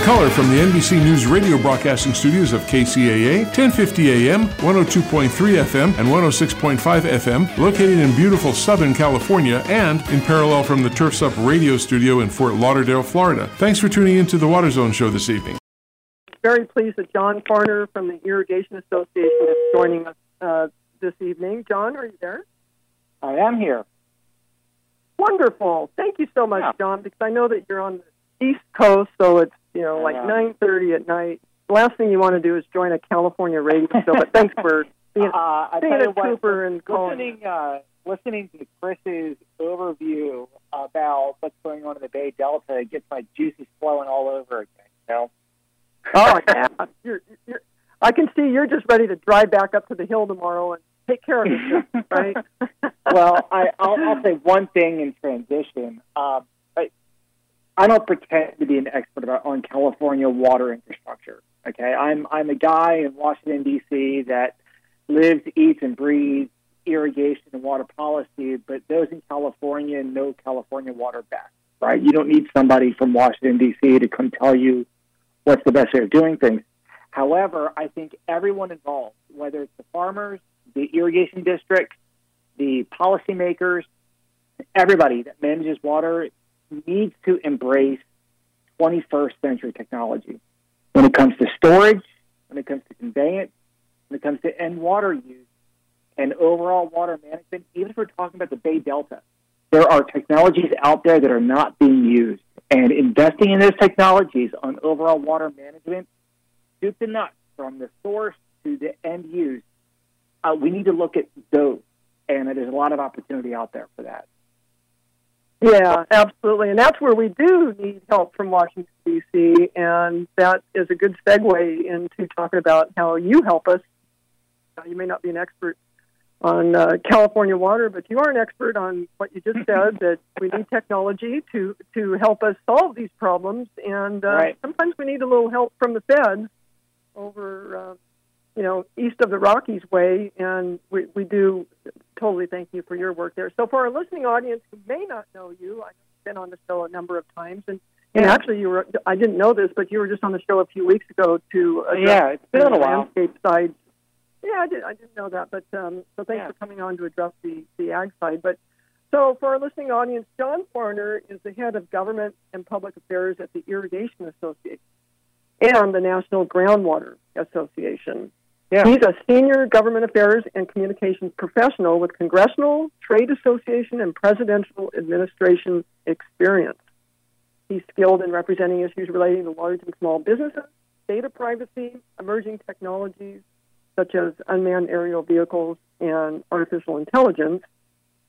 Live in color from the NBC News radio broadcasting studios of KCAA, 1050 AM, 102.3 FM, and 106.5 FM, located in beautiful Southern California and in parallel from the Turfs Up radio studio in Fort Lauderdale, Florida. Thanks for tuning in to the Water Zone show this evening. Very pleased that John Farner from the Irrigation Association is joining us uh, this evening. John, are you there? I am here. Wonderful. Thank you so much, Yeah. John, because I know that you're on the East Coast, so it's you know like nine thirty at night. Last thing you want to do is join a California radio show. But thanks for being, Uh, I being a trooper and calling. listening, uh, listening to Chris's overview about what's going on in the Bay Delta it gets my juices flowing all over again. You know? Oh yeah, you're, you're, I can see you're just ready to drive back up to the hill tomorrow and take care of it, right? well, I, I'll, I'll say one thing in transition. Um, I, don't pretend to be an expert about, on California water infrastructure. Okay, I'm I'm a guy in Washington D.C. that lives, eats, and breathes irrigation and water policy. But those in California know California water best, right? You don't need somebody from Washington D.C. to come tell you what's the best way of doing things. However, I think everyone involved, whether it's the farmers, the irrigation districts, the policymakers, everybody that manages water needs to embrace 21st century technology when it comes to storage, when it comes to conveyance, when it comes to end water use, and overall water management. Even if we're talking about the Bay Delta, there are technologies out there that are not being used. And investing in those technologies on overall water management, soup to nuts, from the source to the end use, uh, we need to look at those. And there's a lot of opportunity out there for that. Yeah, absolutely. And that's where we do need help from Washington, D.C. And that is a good segue into talking about how you help us. You may not be an expert on uh, California water, but you are an expert on what you just said that we need technology to, to help us solve these problems. And uh, Right. sometimes we need a little help from the feds over, uh, you know, east of the Rockies way. And we, we do totally thank you for your work there. So, for our listening audience who may not know you, I've been on the show a number of times, and, and Yeah. actually, you were I didn't know this, but you were just on the show a few weeks ago to address Yeah, it's been a the while. landscape side. Yeah, I did. I didn't know that, but um, so thanks Yeah. for coming on to address the the ag side. But so, for our listening audience, John Farner is the head of government and public affairs at the Irrigation Association and the National Groundwater Association. Yeah. He's a senior government affairs and communications professional with congressional, trade association, and presidential administration experience. He's skilled in representing issues relating to large and small businesses, data privacy, emerging technologies such as unmanned aerial vehicles and artificial intelligence,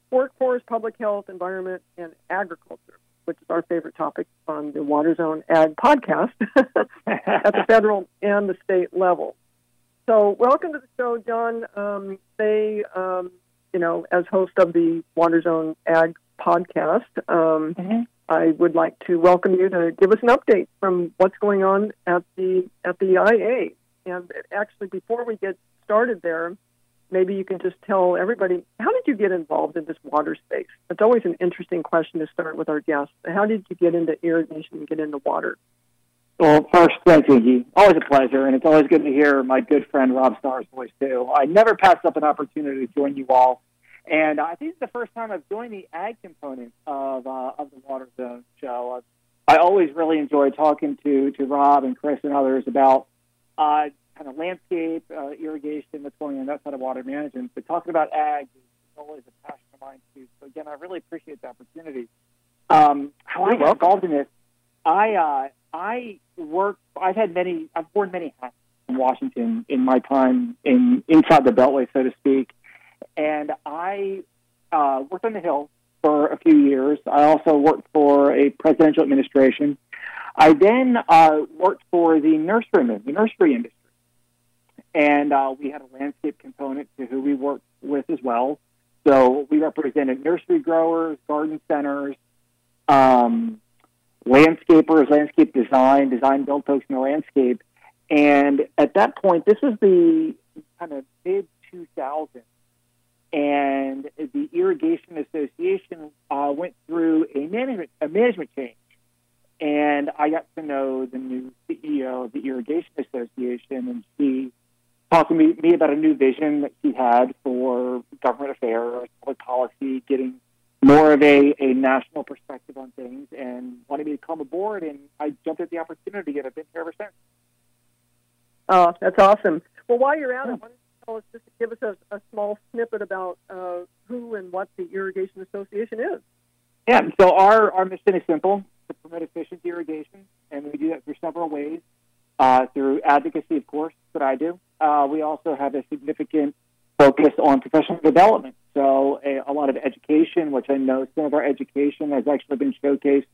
workforce, public health, environment, and agriculture, which is our favorite topic on the Water Zone Ag podcast at the federal and the state level. So, welcome to the show, John. Um, they, um, you know, as host of the Water Zone Ag podcast, um, Mhm. I would like to welcome you to give us an update from what's going on at the at the IA. And actually, before we get started there, maybe you can just tell everybody how did you get involved in this water space? It's always an interesting question to start with our guests. How did you get into irrigation and get into water? Well, first, thank you. Always a pleasure, and it's always good to hear my good friend Rob Starr's voice too. I never pass up an opportunity to join you all, and I think it's the first time I've joined the ag component of uh, of the Water Zone show. I always really enjoy talking to to Rob and Chris and others about uh, kind of landscape, uh, irrigation, what's going on that side of water management. But talking about ag is always a passion of mine too. So again, I really appreciate the opportunity. Um, how I You're got involved in this, I uh, I work. I've had many. I've worn many hats in Washington in my time in inside the Beltway, so to speak. And I uh, worked on the Hill for a few years. I also worked for a presidential administration. I then uh, worked for the nurseryman, the nursery industry, and uh, we had a landscape component to who we worked with as well. So we represented nursery growers, garden centers, um, landscapers, landscape design, design build folks in the landscape. And at that point, this was the kind of mid 2000s, and the Irrigation Association uh, went through a management a management change. and I got to know the new CEO of the Irrigation Association, and she talked to me, me about a new vision that she had for government affairs, public policy, getting more of a, a national perspective on things, and wanted me to come aboard. And I jumped at the opportunity, and I've been here ever since. Oh, that's awesome. Well, while you're at it, why don't you tell us just give us a, a small snippet about uh, who and what the Irrigation Association is? Yeah, so our, our mission is simple to promote efficient irrigation, and we do that through several ways. Uh, through advocacy, of course, that I do. Uh, we also have a significant focus on professional development. So a, a, lot of education, which I know some of our education has actually been showcased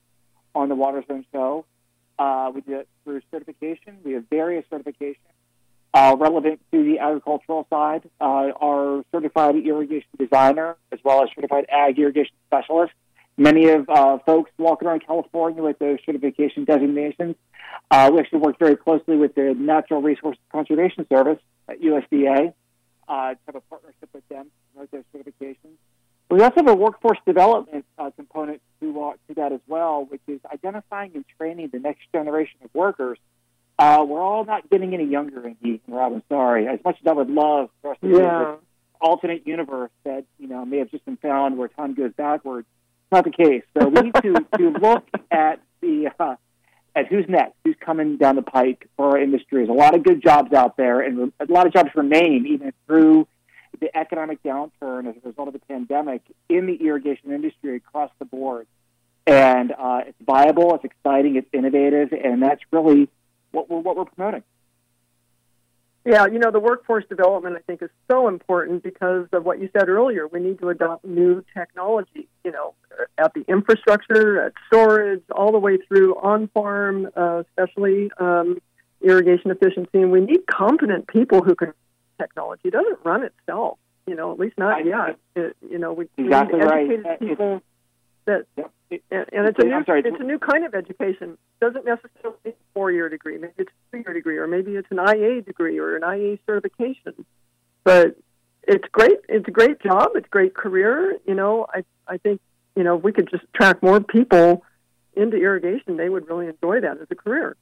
on the Water Zone show. Uh, we do it through certification. We have various certifications uh, relevant to the agricultural side. Uh, our certified irrigation designer, as well as certified ag irrigation specialist, many of uh, folks walking around California with those certification designations. Uh, we actually work very closely with the Natural Resources Conservation Service at USDA uh, to have a partnership with them to promote those certifications. We also have a workforce development uh, component to, uh, to that as well, which is identifying and training the next generation of workers. Uh, we're all not getting any younger, and Rob. I'm sorry. As much as I would love for us to yeah. alternate universe that you know may have just been found where time goes backwards, It's not the case. So we need to, to look at the uh, at who's next, who's coming down the pike for our industry. There's a lot of good jobs out there, and a lot of jobs remain even through the economic downturn as a result of the pandemic in the irrigation industry across the board. And uh, it's viable, it's exciting, it's innovative, and that's really what we're, what we're promoting. Yeah, you know, the workforce development I think is so important because of what you said earlier. We need to adopt new technology, you know, at the infrastructure, at storage, all the way through on farm, uh, especially um, irrigation efficiency. And we need competent people who can technology. It doesn't run itself, you know, at least not yet. It, you know, we, exactly need educated right. people that and, and it's a new sorry, it's a new kind of education. It doesn't necessarily be a four year degree. Maybe it's a three year degree, or maybe it's an IA degree or an IA certification. But it's great. It's a great job. It's a great career. You know, I I think you know if we could just attract more people into irrigation, they would really enjoy that as a career.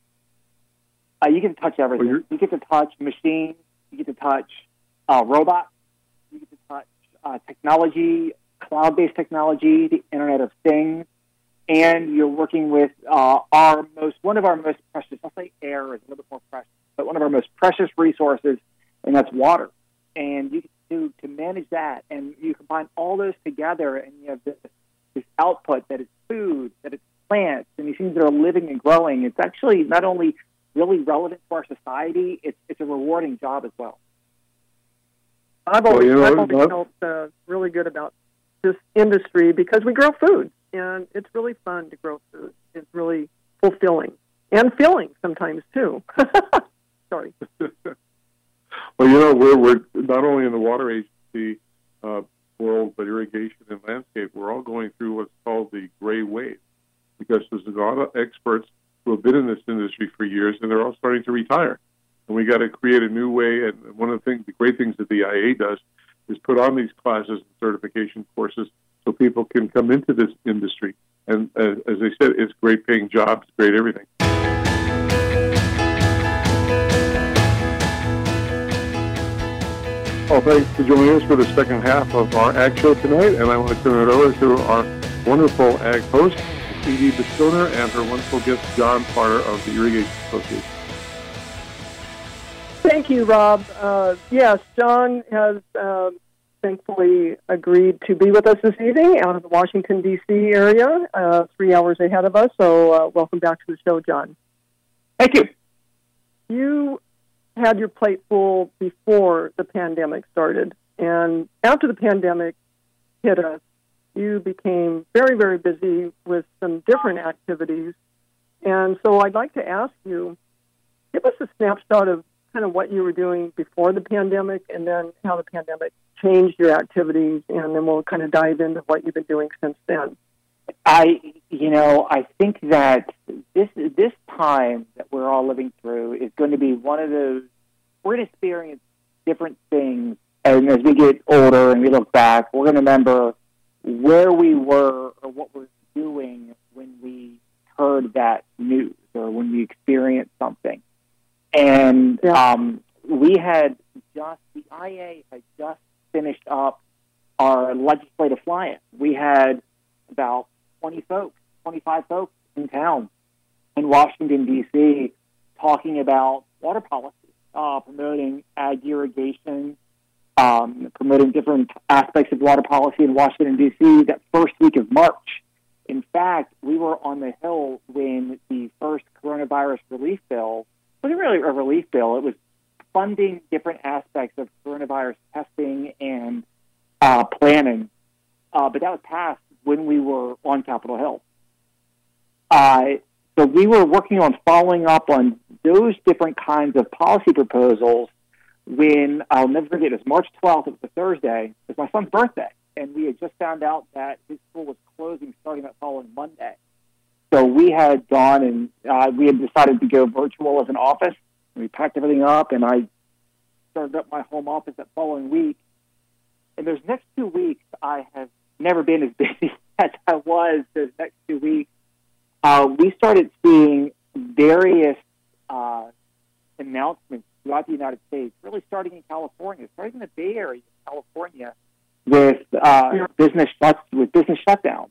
Uh, you can touch everything. Well, you get to touch machines. You get to touch uh, robots. You get to touch uh, technology, cloud-based technology, the Internet of Things and you're working with uh, our most one of our most precious. I'll say air is a little bit more precious, but one of our most precious resources, and that's water. And you to to manage that, and you combine all those together, and you have this, this output that is food, that it's plants, and these things that are living and growing. It's actually not only really relevant to our society; it's it's a rewarding job as well. I've always, well, you know, I've always felt uh, really good about this industry because we grow food and it's really fun to grow food. It's really fulfilling and filling sometimes too. Sorry. well, you know, we're we're not only in the water agency uh, world, but irrigation and landscape. We're all going through what's called the gray wave because there's a lot of experts who have been in this industry for years, and they're all starting to retire. And we got to create a new way. And one of the things, the great things that the IA does, is put on these classes and certification courses so people can come into this industry. And uh, as I said, it's great paying jobs, great everything. Well, thanks for joining us for the second half of our Ag Show tonight, and I want to turn it over to our wonderful Ag host, Edie Bisconer, and her wonderful guest, John Farner of the Irrigation Association. Thank you, Rob. Uh, yes, John has uh, thankfully agreed to be with us this evening out of the Washington, D.C. area, uh, three hours ahead of us. So, uh, welcome back to the show, John. Thank you. You had your plate full before the pandemic started. And after the pandemic hit us, you became very, very busy with some different activities. And so I'd like to ask you give us a snapshot of kind of what you were doing before the pandemic and then how the pandemic changed your activities, and then we'll kind of dive into what you've been doing since then. I, you know, I think that this this time that we're all living through is going to be one of those. We're going to experience different things, and as we get older and we look back, we're going to remember where we were or what we're doing when we heard that news or when we experienced something. And Yeah. um, we had just, the IA had just finished up our legislative fly-in. We had about 20 folks, 25 folks in town in Washington, D.C., talking about water policy, uh, promoting ag irrigation, um, promoting different aspects of water policy in Washington, D.C. that first week of March. In fact, we were on the Hill when the first coronavirus relief bill wasn't really a relief bill, it was funding different aspects of coronavirus testing and uh, planning. Uh, but that was passed when we were on Capitol Hill. Uh, so we were working on following up on those different kinds of policy proposals when I'll never forget it was March 12th, it was a Thursday, it was my son's birthday. And we had just found out that his school was closing starting that following Monday. So we had gone and uh, we had decided to go virtual as an office. We packed everything up and I started up my home office that following week. And those next two weeks, I have never been as busy as I was those next two weeks. Uh, we started seeing various uh, announcements throughout the United States, really starting in California, starting in the Bay Area, California, with uh, business shuts with business shutdowns.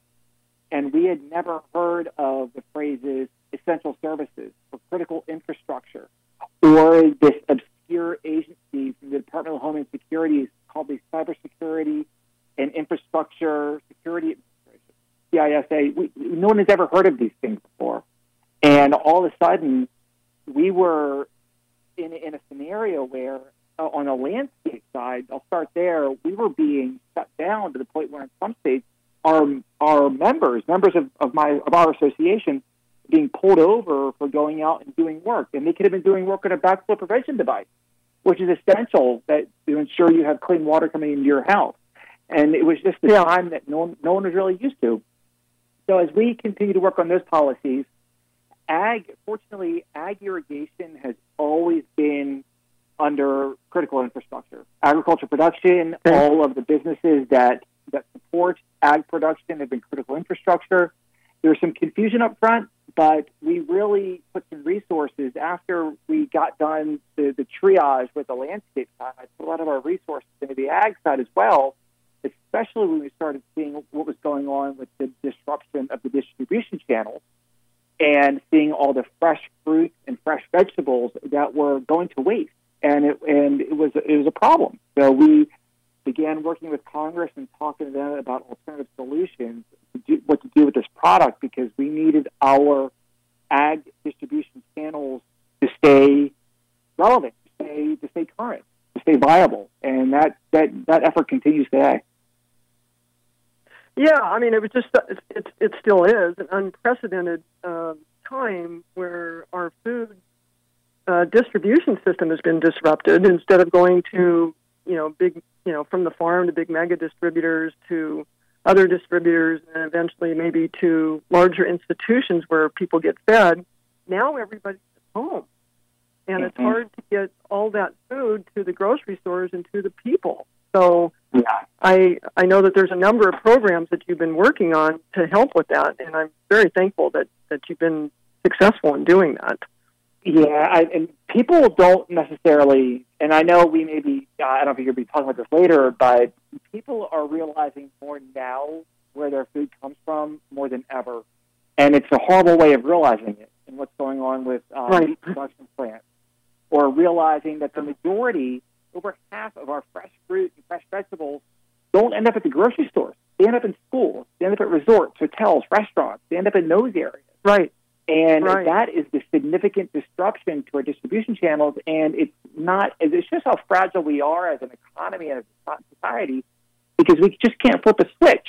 And we had never heard of the phrases essential services or critical infrastructure or this obscure agency from the Department of Homeland Security called the Cybersecurity and Infrastructure Security Administration, CISA. We, no one has ever heard of these things before. And all of a sudden, we were in, in a scenario where, uh, on a landscape side, I'll start there, we were being shut down to the point where, in some states, our, our members, members of, of, my, of our association, being pulled over for going out and doing work. And they could have been doing work on a backflow prevention device, which is essential that, to ensure you have clean water coming into your house. And it was just the Yeah. time that no one, no one was really used to. So as we continue to work on those policies, ag, fortunately, ag irrigation has always been under critical infrastructure. Agriculture production, all of the businesses that, that support ag production have been critical infrastructure. There's some confusion up front, but we really put some resources after we got done the, the triage with the landscape side. Put a lot of our resources into the ag side as well, especially when we started seeing what was going on with the disruption of the distribution channels and seeing all the fresh fruits and fresh vegetables that were going to waste. And it, and it was it was a problem. So we began working with Congress and talking to them about alternative solutions, to do, what to do with this product, because we needed our ag distribution channels to stay relevant, to stay to stay current, to stay viable, and that that that effort continues today. Yeah, I mean, it was just it it, still is an unprecedented um time where our food uh, distribution system has been disrupted. Instead of going to you know big you know from the farm to big mega distributors to other distributors and eventually maybe to larger institutions where people get fed. Now everybody's at home, and it's Mhm. hard to get all that food to the grocery stores and to the people. So Yeah. I I know that there's a number of programs that you've been working on to help with that, and I'm very thankful that that you've been successful in doing that. Yeah, I, and people don't necessarily, and I know we may be, uh, I don't know if you're going to be talking about this later, but people are realizing more now where their food comes from more than ever. And it's a horrible way of realizing it and what's going on with uh, Right. meat production plants. Or realizing that the majority, over half of our fresh fruit and fresh vegetables, don't end up at the grocery stores. They end up in schools. They end up at resorts, hotels, restaurants. They end up in those areas. Right. And Right. that is the significant disruption to our distribution channels. And it's not, it's just how fragile we are as an economy and as a society because we just can't flip a switch.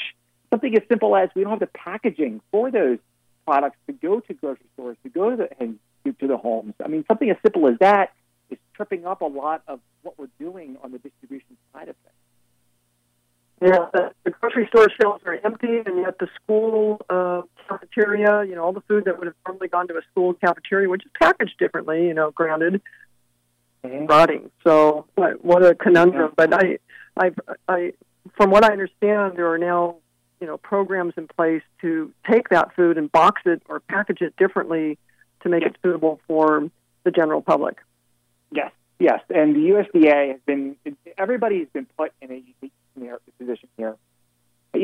Something as simple as we don't have the packaging for those products to go to grocery stores, to go to the, and to the homes. I mean, something as simple as that is tripping up a lot of what we're doing on the distribution side of things. Yeah, the, the grocery store shelves are empty, and yet the school uh, cafeteria, you know, all the food that would have normally gone to a school cafeteria, which is packaged differently, you know, granted, rotting. So what, what a conundrum. But I, I, I, from what I understand, there are now, you know, programs in place to take that food and box it or package it differently to make it suitable for the general public. Yes, yes, and the USDA has been everybody's been put in a unique position here.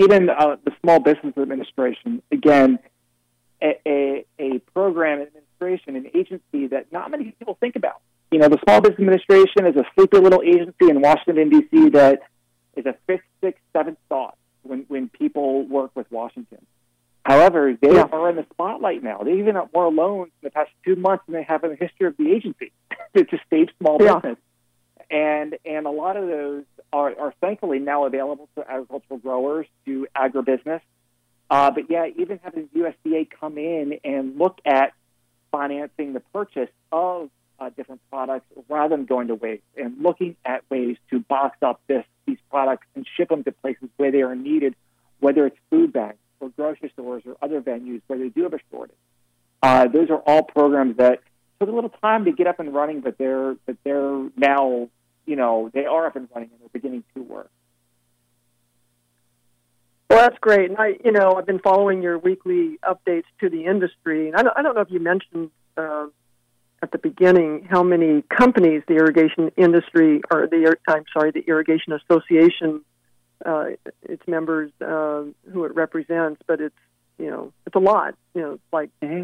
Even uh, the Small Business Administration, again, a, a, a program administration, an agency that not many people think about. You know, the Small Business Administration is a sleepy little agency in Washington D.C. that is a fifth, sixth, seventh thought when when people work with Washington. However, they yeah. are in the spotlight now. They even have more loans in the past two months than they have in the history of the agency. it's a state small yeah. business, and and a lot of those are, are thankfully now available to agricultural growers, to agribusiness. Uh, but yeah, even having USDA come in and look at financing the purchase of uh, different products rather than going to waste and looking at ways to box up this these products and ship them to places where they are needed, whether it's food banks or grocery stores or other venues where they do have a shortage. Uh, those are all programs that took a little time to get up and running, but they're but they're now you know they are up and running and they're beginning to work. Well, that's great. And I, you know, I've been following your weekly updates to the industry. And I don't, I don't know if you mentioned uh, at the beginning how many companies the irrigation industry, or the, I'm sorry, the Irrigation Association uh, its members uh, who it represents, but it's you know it's a lot. You know, it's like mm-hmm.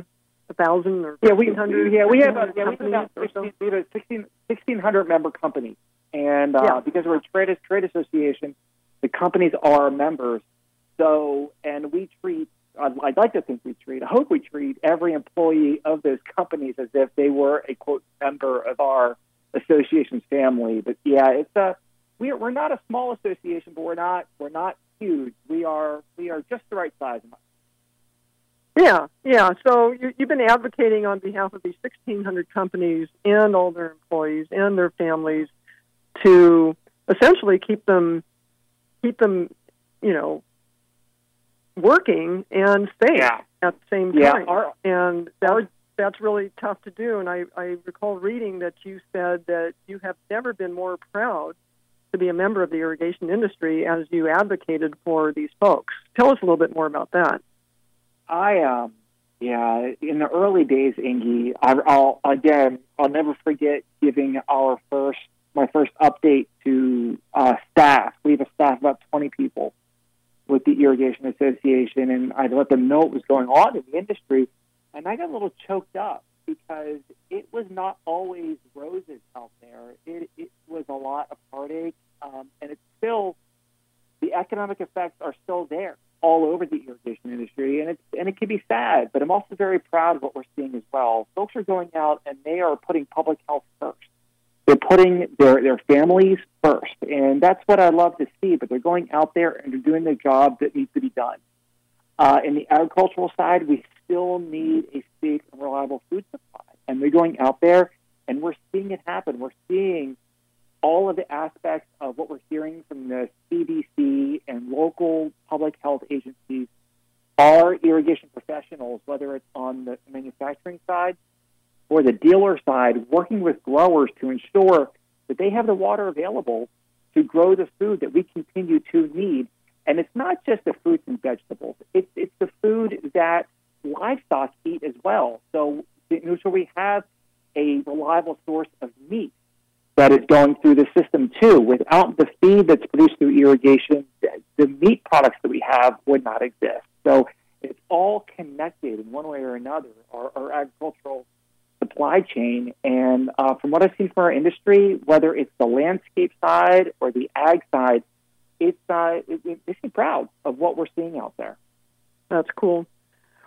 A thousand or yeah, we yeah we have a, yeah, we have about 16, we have a 16, 1600 member company, and uh, yeah. because we're a trade trade association, the companies are members. So and we treat. I'd like to think we treat. I hope we treat every employee of those companies as if they were a quote member of our association's family. But yeah, it's a we're we're not a small association, but we're not we're not huge. We are we are just the right size. Yeah, yeah. So you, you've been advocating on behalf of these 1,600 companies and all their employees and their families to essentially keep them keep them, you know, working and safe yeah. at the same time. Yeah, and that, was, that's really tough to do. And I, I recall reading that you said that you have never been more proud to be a member of the irrigation industry as you advocated for these folks. Tell us a little bit more about that. I um yeah, in the early days, Inge, I, will again, I'll never forget giving our first, my first update to uh, staff. We have a staff of about 20 people with the Irrigation Association, and I let them know what was going on in the industry, and I got a little choked up because it was not always roses out there. It, it was a lot of heartache, um, and it's still the economic effects are still there all over the irrigation industry, and it's and it can be sad. But I'm also very proud of what we're seeing as well. Folks are going out and they are putting public health first. They're putting their their families first, and that's what I love to see. But they're going out there and they're doing the job that needs to be done. Uh, in the agricultural side, we still need a safe and reliable food supply. And we're going out there and we're seeing it happen. We're seeing all of the aspects of what we're hearing from the CDC and local public health agencies are irrigation professionals, whether it's on the manufacturing side or the dealer side, working with growers to ensure that they have the water available to grow the food that we continue to need. And it's not just the fruits and vegetables, it's, it's the food that livestock eat as well. So, so we have a reliable source of meat that is going through the system too. Without the feed that's produced through irrigation, the meat products that we have would not exist. So it's all connected in one way or another, our, our agricultural supply chain. And uh, from what I've seen from our industry, whether it's the landscape side or the ag side, it's uh, it, it makes me proud of what we're seeing out there. That's cool.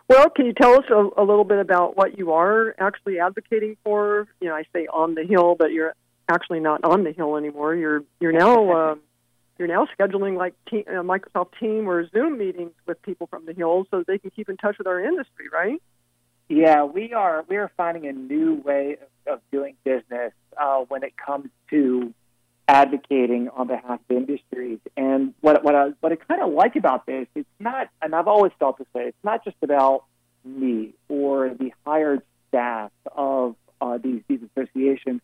Well, can you tell us a, a, little bit about what you are actually advocating for? You know, I say on the Hill, but you're actually not on the Hill anymore. You're you're now uh, you're now scheduling like te- uh, Microsoft Team or Zoom meetings with people from the Hill so they can keep in touch with our industry, right? Yeah, we are we are finding a new way of, of doing business uh, when it comes to advocating on behalf of industries. And what what I what I kind of like about this, it's not, and I've always felt this way. It's not just about me or the hired staff of uh, these these associations.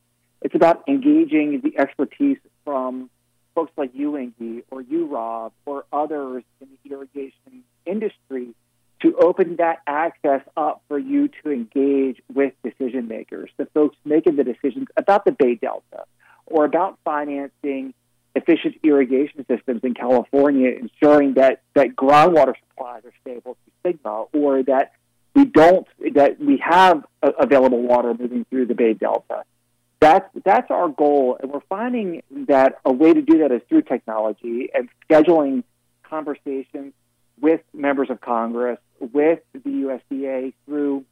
It's about engaging the expertise from folks like you, Inge, or you, Rob, or others in the irrigation industry to open that access up for you to engage with decision makers, the folks making the decisions about the Bay Delta or about financing efficient irrigation systems in California, ensuring that, that groundwater supplies are stable through SGMA, or that we don't that we have available water moving through the Bay Delta. That's that's our goal, and we're finding that a way to do that is through technology and scheduling conversations with members of Congress, with the USDA through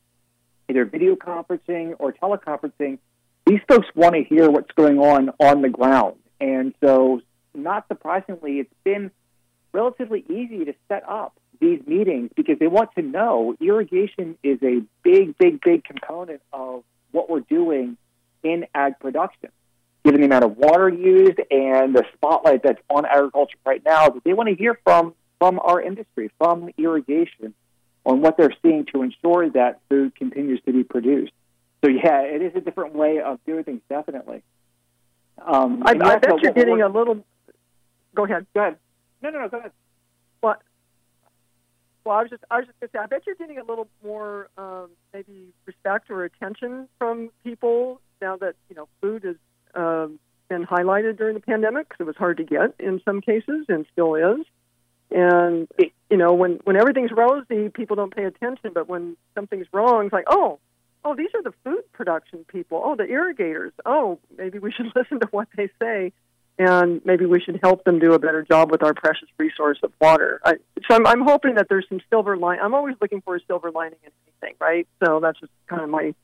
either video conferencing or teleconferencing. These folks want to hear what's going on on the ground, and so not surprisingly, it's been relatively easy to set up these meetings because they want to know irrigation is a big, big, big component of what we're doing in ag production. Given the amount of water used and the spotlight that's on agriculture right now, that they want to hear from from our industry, from irrigation, on what they're seeing to ensure that food continues to be produced. So yeah, it is a different way of doing things, definitely. Um, I, I bet you're getting a little. Go ahead. Go ahead. No, no, no. Go ahead. Well, well, I was just, I was just going to say, I bet you're getting a little more, um, maybe respect or attention from people now that you know food has um, been highlighted during the pandemic because it was hard to get in some cases and still is. And it, you know, when when everything's rosy, people don't pay attention. But when something's wrong, it's like, oh, oh, these are the food production people. Oh, the irrigators. Oh, maybe we should listen to what they say and maybe we should help them do a better job with our precious resource of water. I, so I'm, I'm hoping that there's some silver line. I'm always looking for a silver lining in anything, right? So that's just kind of my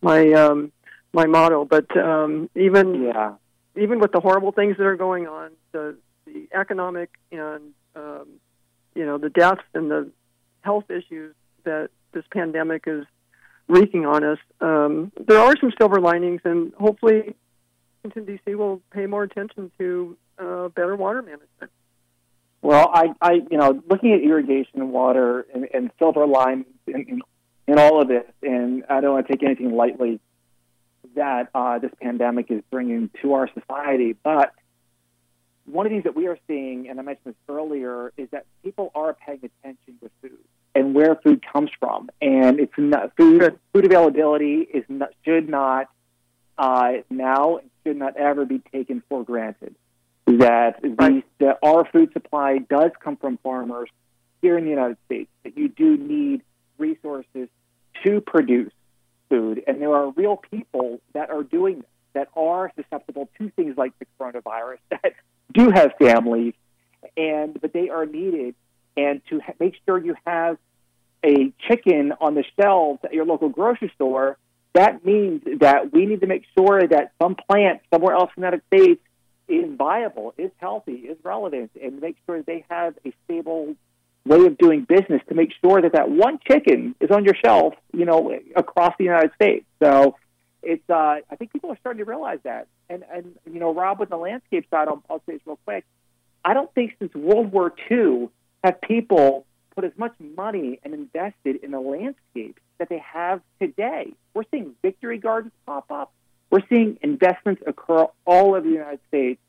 my um, my motto. But um, even yeah. even with the horrible things that are going on, the the economic and um, you know the deaths and the health issues that this pandemic is wreaking on us, um, there are some silver linings, and hopefully Washington D.C. will pay more attention to uh, better water management. Well, I, I, you know, looking at irrigation and water and, and silver line in, in, in all of this, and I don't want to take anything lightly that uh, this pandemic is bringing to our society, but one of the things that we are seeing, and I mentioned this earlier, is that people are paying attention to food and where food comes from, and it's not food. Food availability is not, should not uh, now should not ever be taken for granted. That, that our food supply does come from farmers here in the United States. That you do need resources to produce food, and there are real people that are doing this, that are susceptible to things like the coronavirus, that do have families, and but they are needed. And to ha- make sure you have a chicken on the shelves at your local grocery store that means that we need to make sure that some plant somewhere else in the United States is viable, is healthy, is relevant, and make sure they have a stable way of doing business to make sure that that one chicken is on your shelf, you know, across the United States. So it's, uh, I think people are starting to realize that. And, and you know, Rob, with the landscape side, I'll, I'll say this real quick. I don't think since World War II have people put as much money and invested in the landscape that they have today. We're seeing victory gardens pop up. We're seeing investments occur all over the United States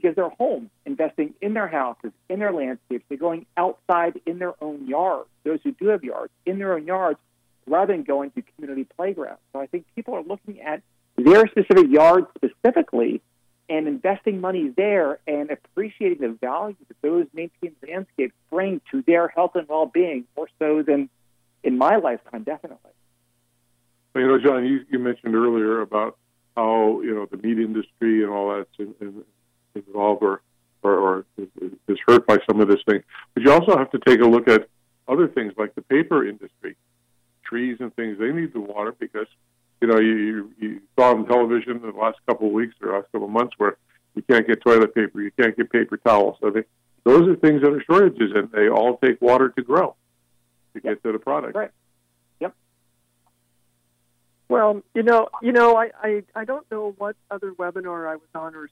because they're home, investing in their houses, in their landscapes. They're going outside in their own yards, those who do have yards, in their own yards, rather than going to community playgrounds. So I think people are looking at their specific yards specifically and investing money there and appreciating the value that those maintained landscapes bring to their health and well-being more so than in my lifetime, definitely. You know, John, you, you mentioned earlier about how you know the meat industry and all that's in, in, involved or, or, or is hurt by some of this thing, but you also have to take a look at other things like the paper industry, trees and things. They need the water because you know you, you, saw on television the last couple of weeks or last couple of months where you can't get toilet paper, you can't get paper towels. So they, those are things that are shortages, and they all take water to grow to get to the product. Right. Yep. Well, you know, you know, I, I, I don't know what other webinar I was on or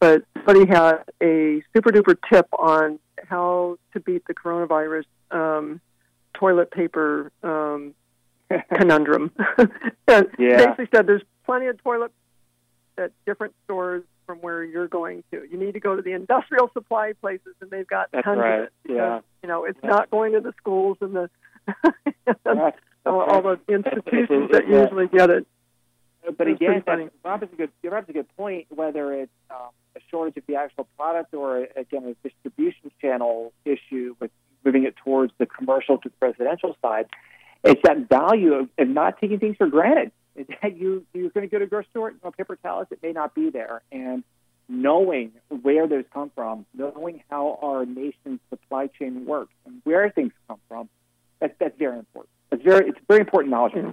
but somebody had a super duper tip on how to beat the coronavirus um, toilet paper um, conundrum. and yeah. basically said there's plenty of toilet at different stores from where you're going to. You need to go to the industrial supply places, and they've got That's tons right. of it. Because, Yeah. You know, it's Yeah. not going to the schools and the Right. all, the institutions that Yeah. usually get it. But That's again, funny. Rob has a good Rob has a good point. Whether it's um, a shortage of the actual product or again a distribution channel issue with moving it towards the commercial to the residential side, it's that value of, of not taking things for granted. That you you're going to go to a grocery store, you know, paper towels, it may not be there, and knowing where those come from, knowing how our nation's supply chain works and where things come from, that's that's very important. It's very it's very important knowledge. Yeah.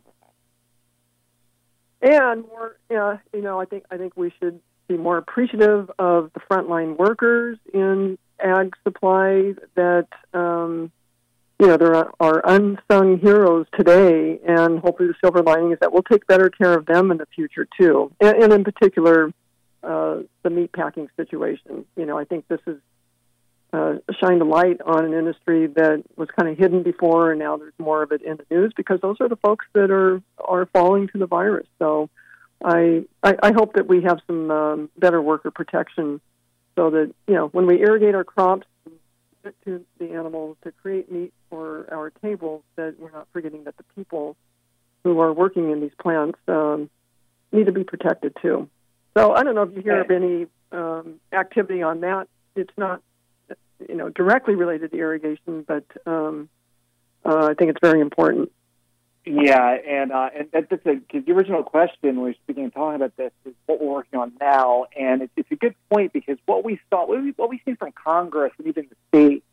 And more, uh, you know, I think I think we should be more appreciative of the frontline workers in ag supply that um, you know there are, unsung heroes today, and hopefully the silver lining is that we'll take better care of them in the future too, and, and in particular uh, the meat packing situation. You know, I think this is uh, shined a light on an industry that was kind of hidden before, and now there's more of it in the news because those are the folks that are are falling to the virus. So, I I, I hope that we have some um, better worker protection, so that you know when we irrigate our crops to the animals to create meat for our tables, that we're not forgetting that the people who are working in these plants um, need to be protected too. So I don't know if you hear of any um, activity on that. It's not you know directly related to irrigation, but um, uh, I think it's very important. Yeah, and uh, and that, that's a the original question when we and talking about this is what we're working on now, and it's, it's a good point because what we saw, what we what we seen from Congress and even the state,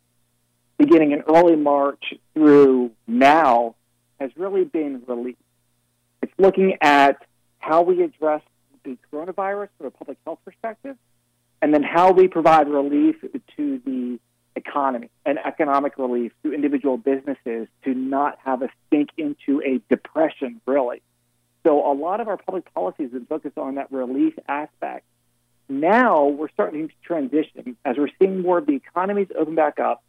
beginning in early March through now, has really been relief. It's looking at how we address the coronavirus from a public health perspective, and then how we provide relief to the economy and economic relief to individual businesses to not have us sink into a depression, really. So a lot of our public policies have been focused on that relief aspect. Now we're starting to transition as we're seeing more of the economies open back up.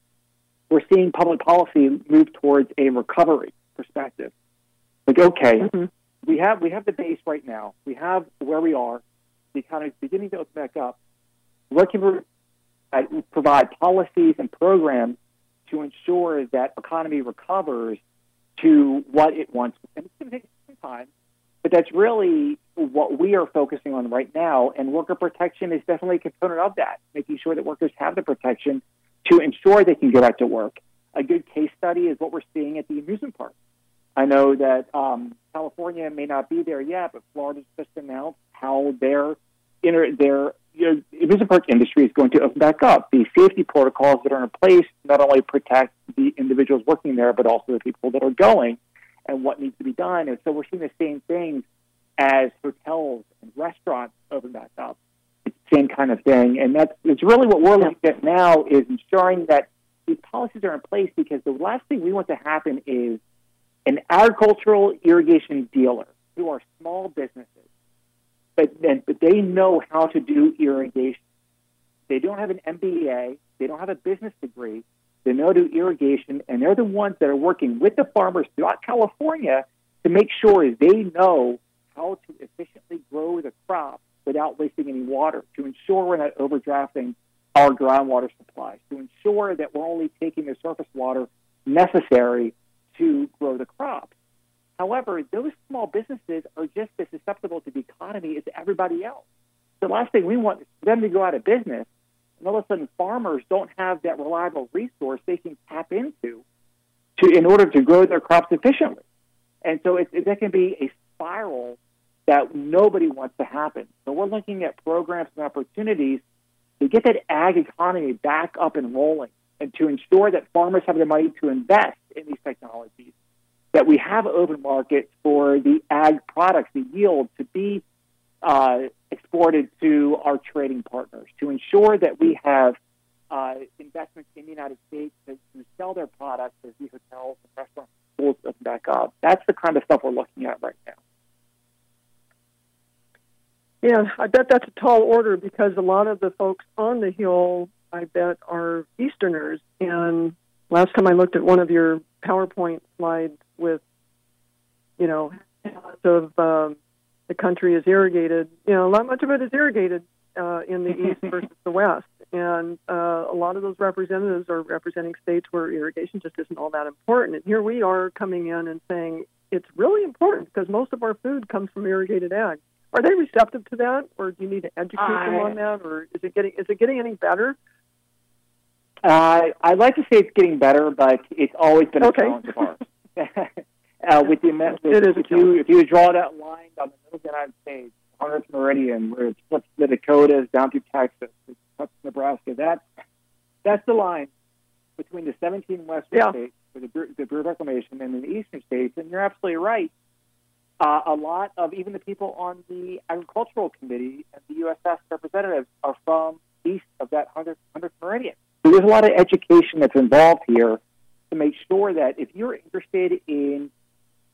We're seeing public policy move towards a recovery perspective. Like, okay, Mm-hmm. we have we have the base right now. We have where we are. The economy is beginning to open back up. What can we uh, provide policies and programs to ensure that economy recovers to what it once was? And it's going to take some time, but that's really what we are focusing on right now. And worker protection is definitely a component of that, making sure that workers have the protection to ensure they can get back to work. A good case study is what we're seeing at the amusement park. I know that um, California may not be there yet, but Florida's just announced how their inter- their you know, amusement park industry is going to open back up. The safety protocols that are in place not only protect the individuals working there, but also the people that are going and what needs to be done. And so we're seeing the same things as hotels and restaurants open back up. It's the same kind of thing. And that's it's really what we're looking at now is ensuring that these policies are in place because the last thing we want to happen is an agricultural irrigation dealer who are small businesses, but, but they know how to do irrigation. They don't have an MBA, they don't have a business degree, they know to do irrigation, and they're the ones that are working with the farmers throughout California to make sure they know how to efficiently grow the crop without wasting any water, to ensure we're not overdrafting our groundwater supplies, to ensure that we're only taking the surface water necessary to grow the crops. However, those small businesses are just as susceptible to the economy as everybody else. The last thing we want is for them to go out of business, and all of a sudden farmers don't have that reliable resource they can tap into to in order to grow their crops efficiently. And so it, it, that can be a spiral that nobody wants to happen. So we're looking at programs and opportunities to get that ag economy back up and rolling and to ensure that farmers have the money to invest in these technologies, that we have open markets for the ag products, the yield to be uh, exported to our trading partners, to ensure that we have uh, investments in the United States to, to sell their products as the hotels and restaurants schools open back up. That's the kind of stuff we're looking at right now. Yeah, I bet that's a tall order because a lot of the folks on the Hill, I bet, are Easterners. And last time I looked at one of your PowerPoint slides with, you know, of um, the country is irrigated, you know, not much of it is irrigated. uh, in the east versus the west. And uh, a lot of those representatives are representing states where irrigation just isn't all that important. And here we are coming in and saying it's really important because most of our food comes from irrigated ag. Are they receptive to that, or do you need to educate them on that, or is it getting is it getting any better? Uh, I'd like to say it's getting better, but it's always been a Okay. challenge for us. uh, with the amount, It is if you if you draw that line down the middle of the United States, 100th meridian, where it flips the Dakotas down through Texas, it cuts Nebraska. That's that's the line between the 17 western Yeah. states, with the, Bureau- the Bureau of Reclamation, and the eastern states. And you're absolutely right. Uh, a lot of even the people on the agricultural committee and the USS representatives are from east of that 100th, 100th meridian. So there's a lot of education that's involved here to make sure that if you're interested in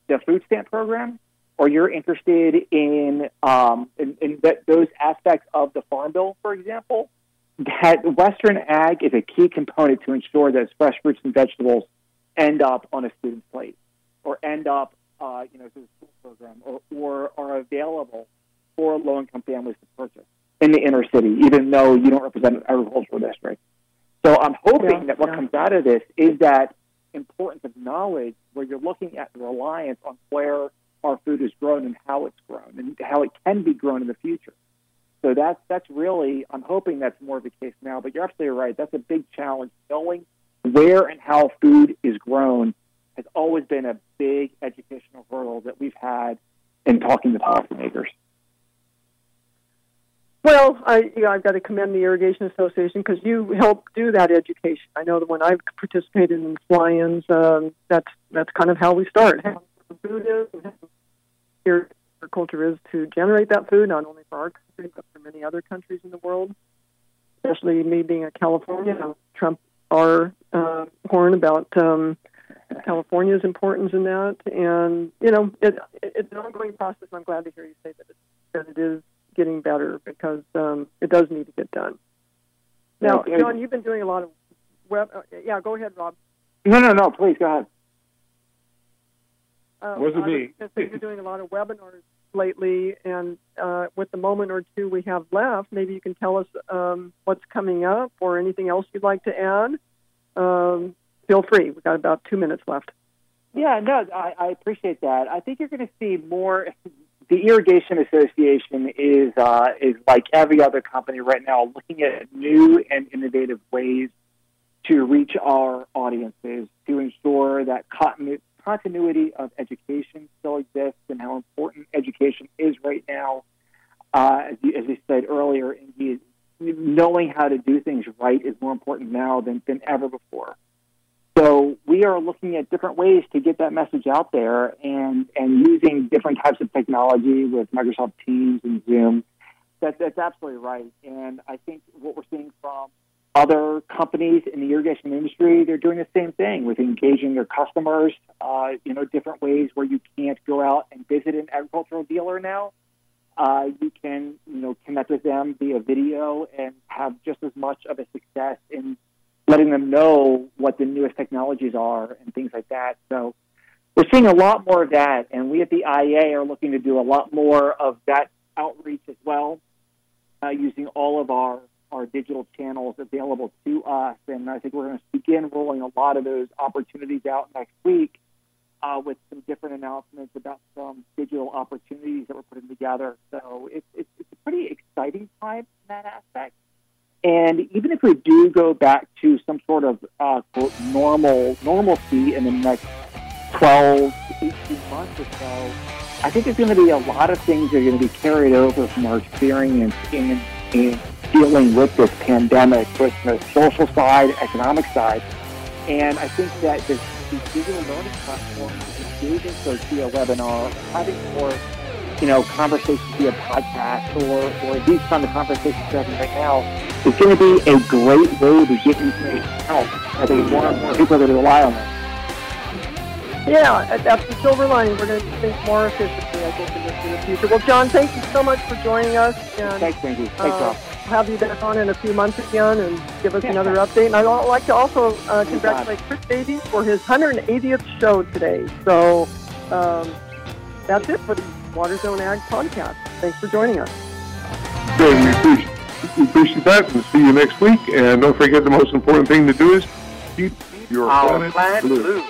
the food stamp program or you're interested in, um, in, in that, those aspects of the farm bill, for example, that Western ag is a key component to ensure that fresh fruits and vegetables end up on a student's plate or end up, uh, you know, through the school program or, or are available for low-income families to purchase in the inner city, even though you don't represent an agricultural district. So I'm hoping Yeah, that what yeah. comes out of this is that importance of knowledge where you're looking at the reliance on where our food is grown and how it's grown and how it can be grown in the future. So that's that's really I'm hoping that's more of the case now. But you're absolutely right. That's a big challenge. Knowing where and how food is grown has always been a big educational hurdle that we've had in talking to policymakers. Well, I, you know, I've got to commend the Irrigation Association because you help do that education. I know that when I've participated in fly-ins, um, that's that's kind of how we start. Agriculture is to generate that food, not only for our country but for many other countries in the world. Especially me being a Californian, I'll trump our uh, horn about um, California's importance in that, and you know, it, it's an ongoing process. I'm glad to hear you say that it, that it is getting better because um, it does need to get done. Now, Yeah, John, you've been doing a lot of web. Uh, yeah, go ahead, Rob. No, no, no. Please go ahead. Uh, Wasn't I me. was you're doing a lot of webinars lately, and uh, with the moment or two we have left, maybe you can tell us um, what's coming up or anything else you'd like to add. Um, feel free. We've got about two minutes left. Yeah, no, I, I appreciate that. I think you're going to see more. The Irrigation Association is uh, is like every other company right now, looking at new and innovative ways to reach our audiences to ensure that continu- continuity of education still exists and how important education is right now. Uh, as, you, as you said earlier, indeed, knowing how to do things right is more important now than, than ever before. So we are looking at different ways to get that message out there and, and using different types of technology with Microsoft Teams and Zoom. That, that's absolutely right. And I think what we're seeing from other companies in the irrigation industry, they're doing the same thing with engaging their customers, uh, you know, different ways where you can't go out and visit an agricultural dealer now. Uh, you can, you know, connect with them via video and have just as much of a success in letting them know what the newest technologies are and things like that. So we're seeing a lot more of that, and we at the IA are looking to do a lot more of that outreach as well, uh, using all of our our digital channels available to us. And I think we're going to begin rolling a lot of those opportunities out next week uh, with some different announcements about some digital opportunities that we're putting together. So it's, it's, it's a pretty exciting time in that aspect. And even if we do go back to some sort of uh, normal normalcy in the next 12 18 months or so, I think there's going to be a lot of things that are going to be carried over from our experience in, in dealing with this pandemic, with the social side, economic side. And I think that these digital learning platforms, engaging folks a webinar, having more, you know, conversations via podcast or, or these kind of conversations we're having right now is going to be a great way to get information out. I think more and more people are going to rely on it. Yeah, that's the silver lining. We're going to think more efficiently, I think, in the, in the future. Well, John, thank you so much for joining us. And Thanks, Andy. Thanks, uh, have you back on in a few months again and give us Yeah. another update. And I'd like to also uh, congratulate Chris Davies for his 180th show today. So um, that's it for the Water Zone Ag podcast. Thanks for joining us. Great, we appreciate We appreciate that and see you next week. And don't forget the most important thing to do is keep your Our planet, planet blue. blue.